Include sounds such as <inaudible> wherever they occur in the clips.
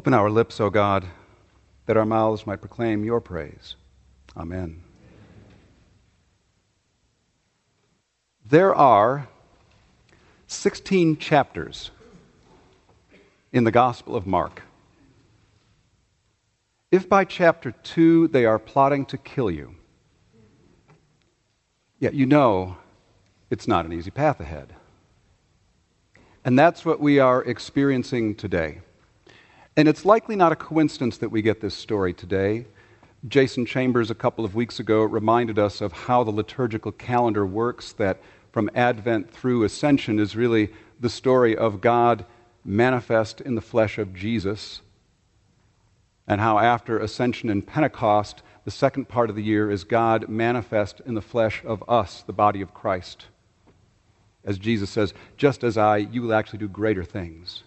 Open our lips, O God, that our mouths might proclaim your praise. Amen. There are 16 chapters in the Gospel of Mark. If by chapter 2 they are plotting to kill you, yet you know it's not an easy path ahead. And that's what we are experiencing today. And it's likely not a coincidence that we get this story today. Jason Chambers, a couple of weeks ago, reminded us of how the liturgical calendar works, that from Advent through Ascension is really the story of God manifest in the flesh of Jesus, and how after Ascension and Pentecost, the second part of the year is God manifest in the flesh of us, the body of Christ. As Jesus says, just as I, you will actually do greater things.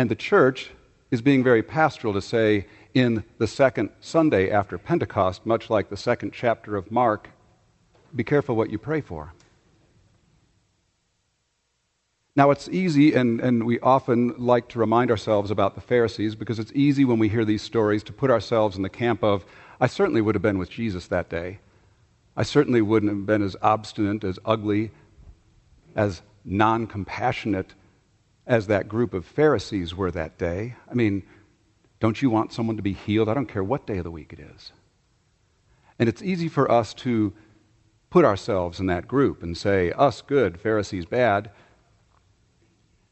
And the church is being very pastoral to say, in the second Sunday after Pentecost, much like the second chapter of Mark, be careful what you pray for. Now, it's easy, and, and we often like to remind ourselves about the Pharisees because it's easy when we hear these stories to put ourselves in the camp of, I certainly would have been with Jesus that day. I certainly wouldn't have been as obstinate, as ugly, as non compassionate as that group of Pharisees were that day. I mean, don't you want someone to be healed? I don't care what day of the week it is. And it's easy for us to put ourselves in that group and say, us good, Pharisees bad.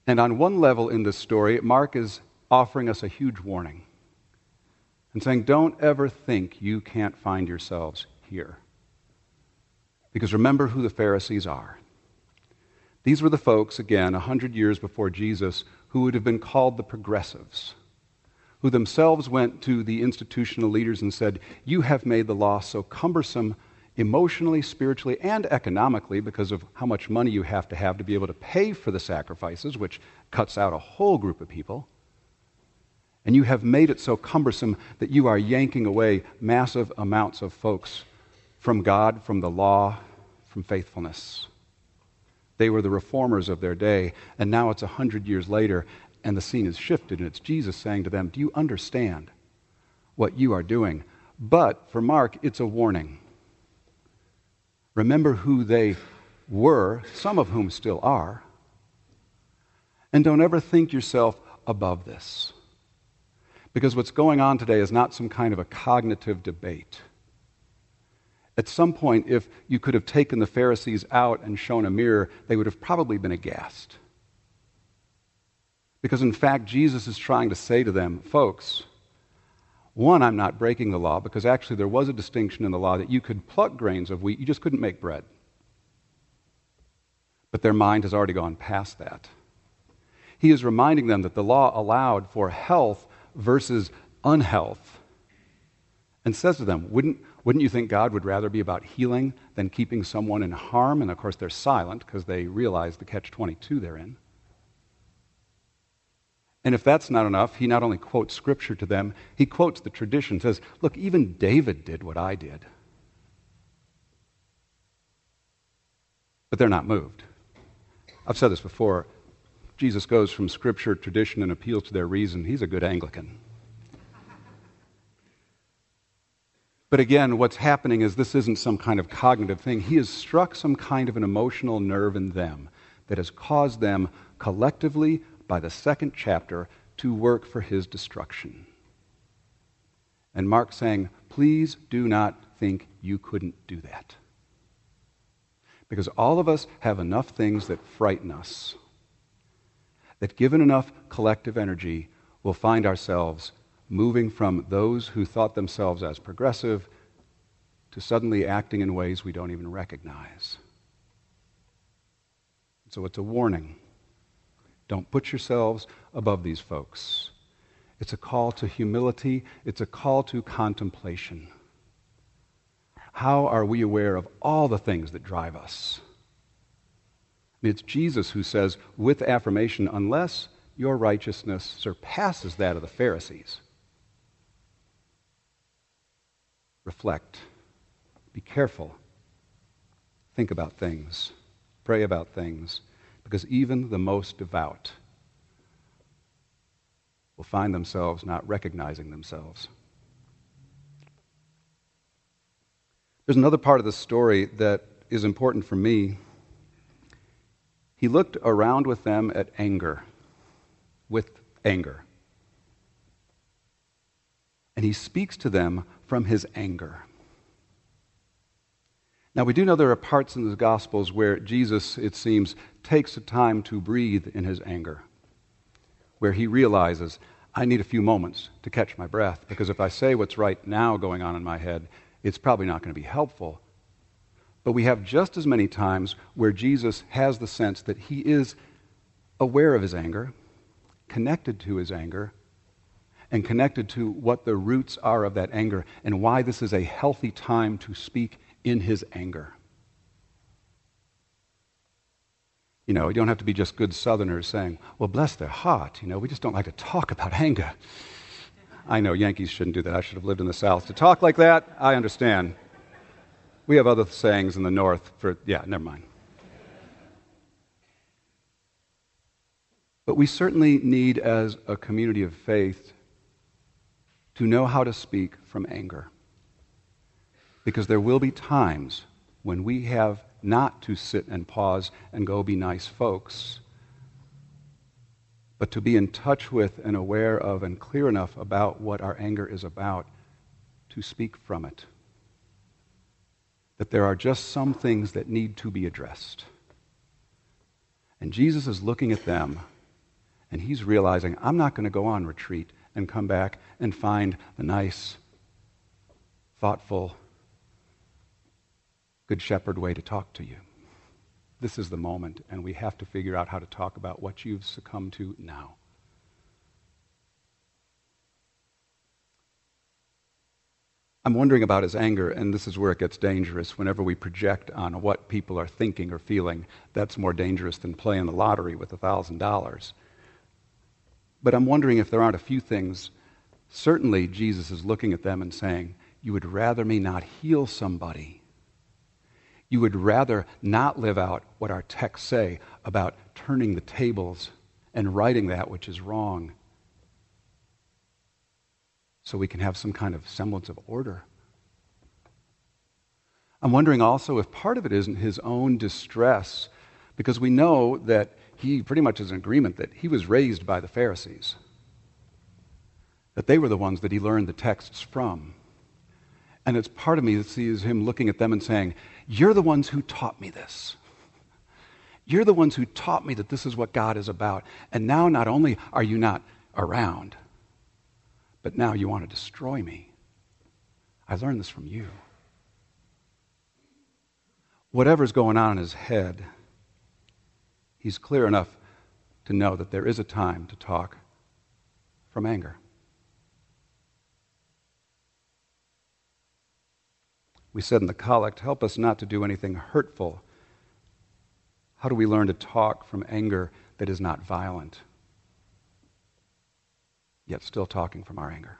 And on one level in this story, Mark is offering us a huge warning and saying, don't ever think you can't find yourselves here. Because remember who the Pharisees are. These were the folks, again, a hundred years before Jesus, who would have been called the progressives who themselves went to the institutional leaders and said, You have made the law so cumbersome emotionally, spiritually, and economically because of how much money you have to have to be able to pay for the sacrifices, which cuts out a whole group of people. And you have made it so cumbersome that you are yanking away massive amounts of folks from God, from the law, from faithfulness. They were the reformers of their day, and now it's a hundred years later, and the scene has shifted, and it's Jesus saying to them, Do you understand what you are doing? But for Mark, it's a warning. Remember who they were, some of whom still are, and don't ever think yourself above this. Because what's going on today is not some kind of a cognitive debate. At some point, if you could have taken the Pharisees out and shown a mirror, they would have probably been aghast. Because in fact, Jesus is trying to say to them, folks, one, I'm not breaking the law because actually there was a distinction in the law that you could pluck grains of wheat, you just couldn't make bread. But their mind has already gone past that. He is reminding them that the law allowed for health versus unhealth and says to them, wouldn't, wouldn't you think God would rather be about healing than keeping someone in harm? And of course, they're silent because they realize the catch 22 they're in. And if that's not enough, he not only quotes scripture to them, he quotes the tradition, says, Look, even David did what I did. But they're not moved. I've said this before. Jesus goes from scripture, tradition, and appeals to their reason. He's a good Anglican. But again, what's happening is this isn't some kind of cognitive thing. He has struck some kind of an emotional nerve in them that has caused them collectively by the second chapter to work for his destruction. And Mark saying, please do not think you couldn't do that. Because all of us have enough things that frighten us, that given enough collective energy, we'll find ourselves moving from those who thought themselves as progressive to suddenly acting in ways we don't even recognize. So it's a warning. Don't put yourselves above these folks. It's a call to humility, it's a call to contemplation. How are we aware of all the things that drive us? It's Jesus who says, with affirmation, unless your righteousness surpasses that of the Pharisees. Reflect. Be careful. Think about things. Pray about things because even the most devout will find themselves not recognizing themselves. There's another part of the story that is important for me. He looked around with them at anger, with anger. And he speaks to them from his anger. Now, we do know there are parts in the Gospels where Jesus, it seems, takes the time to breathe in his anger, where he realizes, I need a few moments to catch my breath, because if I say what's right now going on in my head, it's probably not going to be helpful. But we have just as many times where Jesus has the sense that he is aware of his anger, connected to his anger, and connected to what the roots are of that anger and why this is a healthy time to speak in his anger. You know, you don't have to be just good Southerners saying, well, bless their heart. You know, we just don't like to talk about anger. I know Yankees shouldn't do that. I should have lived in the South. To talk like that, I understand. We have other sayings in the North for, yeah, never mind. But we certainly need, as a community of faith, to know how to speak from anger. Because there will be times when we have not to sit and pause and go be nice folks, but to be in touch with and aware of and clear enough about what our anger is about to speak from it. That there are just some things that need to be addressed. And Jesus is looking at them and he's realizing, I'm not going to go on retreat and come back and find the nice, thoughtful, good shepherd way to talk to you. This is the moment, and we have to figure out how to talk about what you've succumbed to now. I'm wondering about his anger, and this is where it gets dangerous. Whenever we project on what people are thinking or feeling, that's more dangerous than playing the lottery with a $1,000. But I'm wondering if there aren't a few things. Certainly, Jesus is looking at them and saying, You would rather me not heal somebody. You would rather not live out what our texts say about turning the tables and righting that which is wrong so we can have some kind of semblance of order. I'm wondering also if part of it isn't his own distress, because we know that he pretty much is in agreement that he was raised by the Pharisees, that they were the ones that he learned the texts from. And it's part of me that sees him looking at them and saying, You're the ones who taught me this. You're the ones who taught me that this is what God is about. And now not only are you not around, but now you want to destroy me. I learned this from you. Whatever's going on in his head, he's clear enough to know that there is a time to talk from anger. We said in the collect, help us not to do anything hurtful. How do we learn to talk from anger that is not violent, yet still talking from our anger?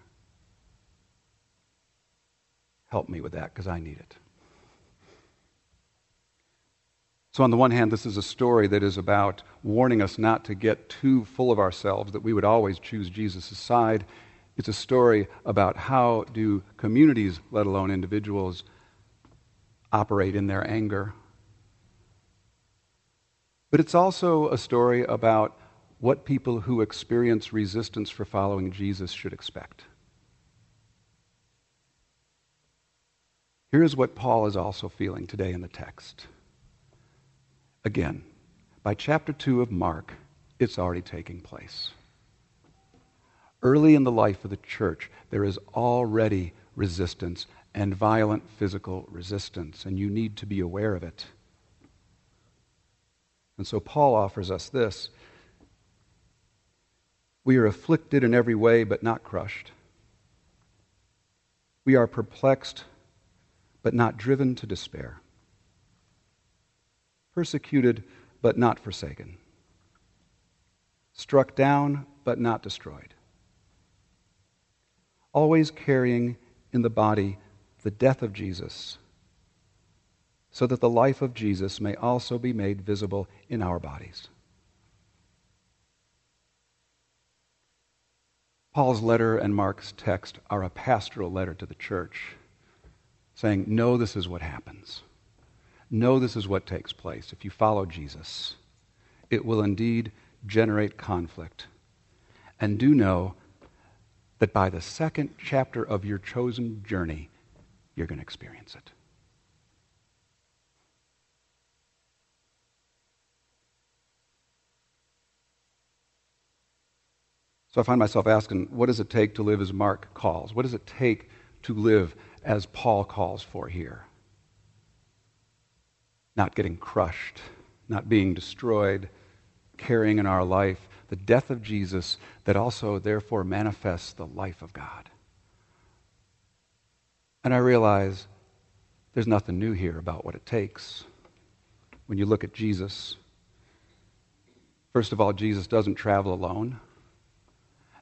Help me with that because I need it. So, on the one hand, this is a story that is about warning us not to get too full of ourselves, that we would always choose Jesus' side. It's a story about how do communities, let alone individuals, operate in their anger. But it's also a story about what people who experience resistance for following Jesus should expect. Here's what Paul is also feeling today in the text. Again, by chapter 2 of Mark, it's already taking place. Early in the life of the church, there is already resistance and violent physical resistance, and you need to be aware of it. And so Paul offers us this We are afflicted in every way, but not crushed. We are perplexed, but not driven to despair persecuted but not forsaken, struck down but not destroyed, always carrying in the body the death of Jesus, so that the life of Jesus may also be made visible in our bodies. Paul's letter and Mark's text are a pastoral letter to the church, saying, Know this is what happens. Know this is what takes place. If you follow Jesus, it will indeed generate conflict. And do know that by the second chapter of your chosen journey, you're going to experience it. So I find myself asking, what does it take to live as Mark calls? What does it take to live as Paul calls for here? Not getting crushed, not being destroyed, carrying in our life the death of Jesus that also, therefore, manifests the life of God. And I realize there's nothing new here about what it takes. When you look at Jesus, first of all, Jesus doesn't travel alone.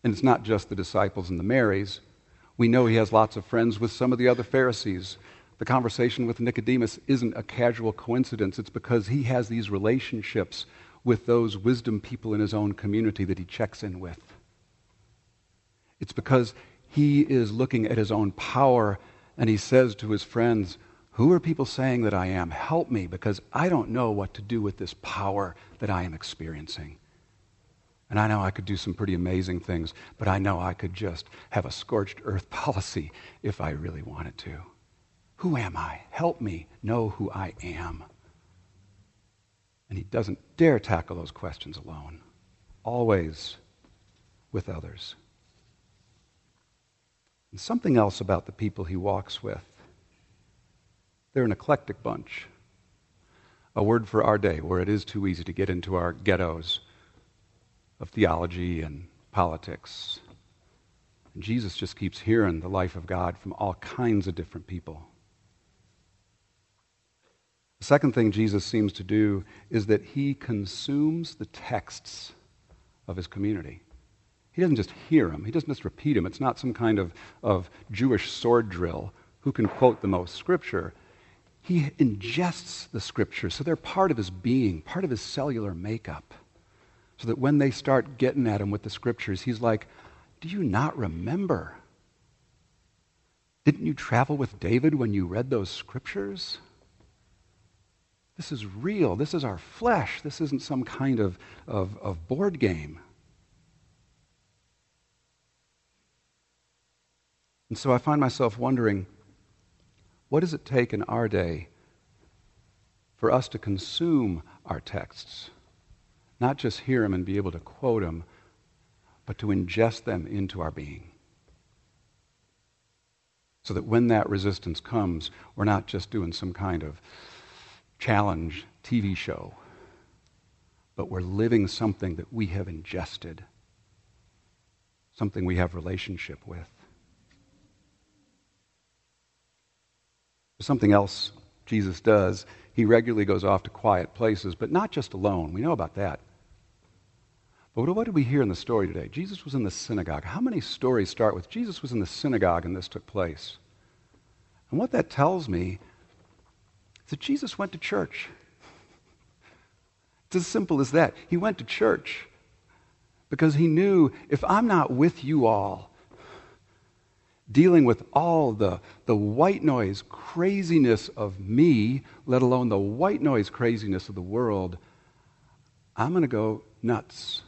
And it's not just the disciples and the Marys. We know he has lots of friends with some of the other Pharisees. The conversation with Nicodemus isn't a casual coincidence. It's because he has these relationships with those wisdom people in his own community that he checks in with. It's because he is looking at his own power and he says to his friends, Who are people saying that I am? Help me because I don't know what to do with this power that I am experiencing. And I know I could do some pretty amazing things, but I know I could just have a scorched earth <laughs> policy if I really wanted to. Who am I? Help me know who I am. And he doesn't dare tackle those questions alone, always with others. And something else about the people he walks with. They're an eclectic bunch. A word for our day where it is too easy to get into our ghettos of theology and politics. And Jesus just keeps hearing the life of God from all kinds of different people. The second thing Jesus seems to do is that he consumes the texts of his community. He doesn't just hear them, he doesn't just repeat them. It's not some kind of, of Jewish sword drill who can quote the most scripture. He ingests the scriptures, so they're part of his being, part of his cellular makeup so that when they start getting at him with the scriptures, he's like, Do you not remember? Didn't you travel with David when you read those scriptures? This is real. This is our flesh. This isn't some kind of, of, of board game. And so I find myself wondering what does it take in our day for us to consume our texts? Not just hear them and be able to quote them, but to ingest them into our being. So that when that resistance comes, we're not just doing some kind of challenge TV show, but we're living something that we have ingested, something we have relationship with. Something else Jesus does, he regularly goes off to quiet places, but not just alone. We know about that. But what did we hear in the story today? Jesus was in the synagogue. How many stories start with Jesus was in the synagogue and this took place? And what that tells me that Jesus went to church. It's as simple as that. He went to church because he knew if I'm not with you all, dealing with all the, the white noise craziness of me, let alone the white noise craziness of the world, I'm going to go nuts.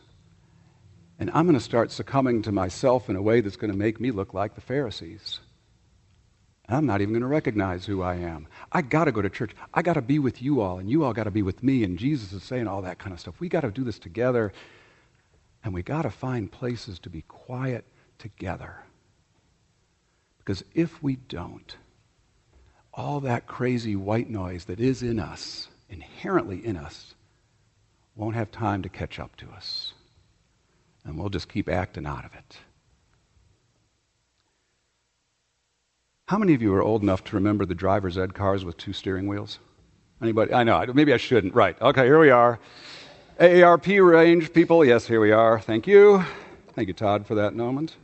And I'm going to start succumbing to myself in a way that's going to make me look like the Pharisees. I'm not even going to recognize who I am. I got to go to church. I got to be with you all, and you all got to be with me. And Jesus is saying all that kind of stuff. We got to do this together, and we got to find places to be quiet together. Because if we don't, all that crazy white noise that is in us, inherently in us, won't have time to catch up to us and we'll just keep acting out of it. How many of you are old enough to remember the driver's ed cars with two steering wheels? Anybody? I know. Maybe I shouldn't. Right. Okay, here we are. AARP range people. Yes, here we are. Thank you. Thank you, Todd, for that moment.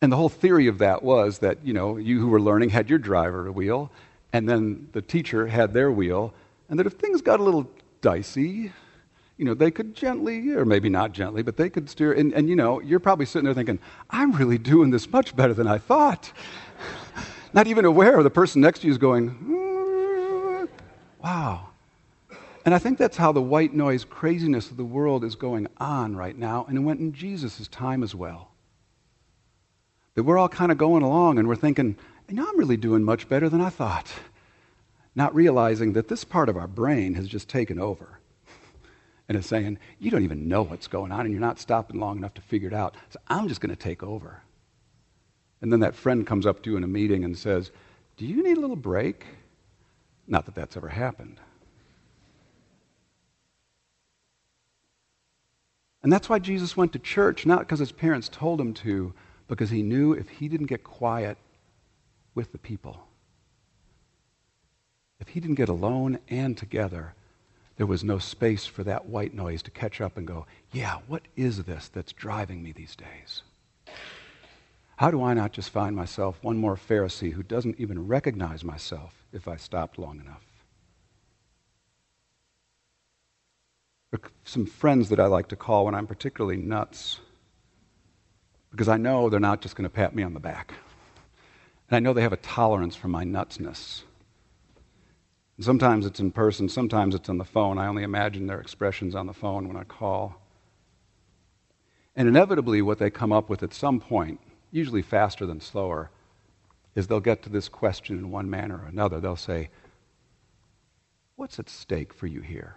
And the whole theory of that was that, you know, you who were learning had your driver wheel, and then the teacher had their wheel, and that if things got a little dicey, you know, they could gently, or maybe not gently, but they could steer. And, and you know, you're probably sitting there thinking, I'm really doing this much better than I thought. <laughs> not even aware of the person next to you is going, mm, wow. And I think that's how the white noise craziness of the world is going on right now, and it went in Jesus' time as well. That we're all kind of going along and we're thinking, you know, I'm really doing much better than I thought. Not realizing that this part of our brain has just taken over and is saying, You don't even know what's going on, and you're not stopping long enough to figure it out. So I'm just going to take over. And then that friend comes up to you in a meeting and says, Do you need a little break? Not that that's ever happened. And that's why Jesus went to church, not because his parents told him to, because he knew if he didn't get quiet with the people, if he didn't get alone and together, there was no space for that white noise to catch up and go, yeah, what is this that's driving me these days? How do I not just find myself one more Pharisee who doesn't even recognize myself if I stopped long enough? Some friends that I like to call when I'm particularly nuts because I know they're not just going to pat me on the back. And I know they have a tolerance for my nutsness. And sometimes it's in person, sometimes it's on the phone. I only imagine their expressions on the phone when I call. And inevitably, what they come up with at some point, usually faster than slower, is they'll get to this question in one manner or another. They'll say, What's at stake for you here?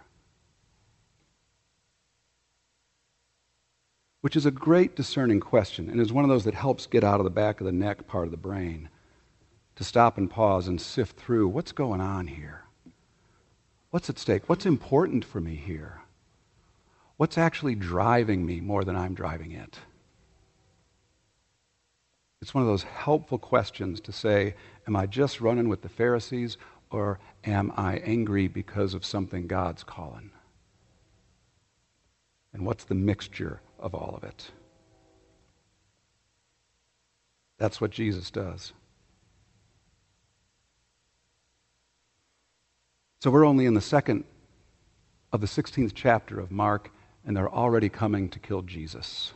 which is a great discerning question and is one of those that helps get out of the back of the neck part of the brain to stop and pause and sift through what's going on here? What's at stake? What's important for me here? What's actually driving me more than I'm driving it? It's one of those helpful questions to say, Am I just running with the Pharisees or am I angry because of something God's calling? And what's the mixture of all of it. That's what Jesus does. So we're only in the second of the 16th chapter of Mark, and they're already coming to kill Jesus.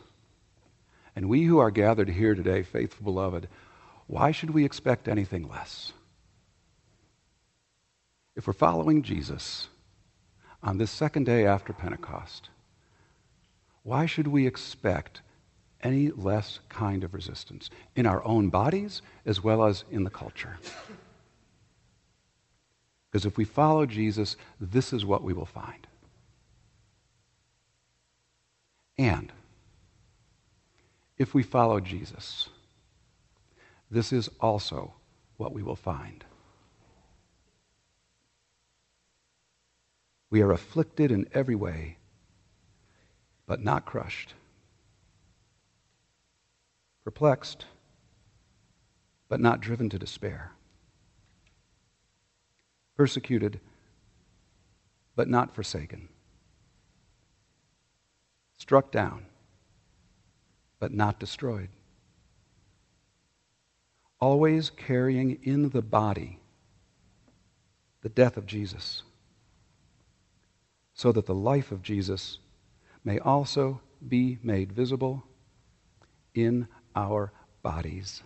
And we who are gathered here today, faithful beloved, why should we expect anything less? If we're following Jesus on this second day after Pentecost, why should we expect any less kind of resistance in our own bodies as well as in the culture? Because if we follow Jesus, this is what we will find. And if we follow Jesus, this is also what we will find. We are afflicted in every way but not crushed, perplexed, but not driven to despair, persecuted, but not forsaken, struck down, but not destroyed, always carrying in the body the death of Jesus, so that the life of Jesus may also be made visible in our bodies.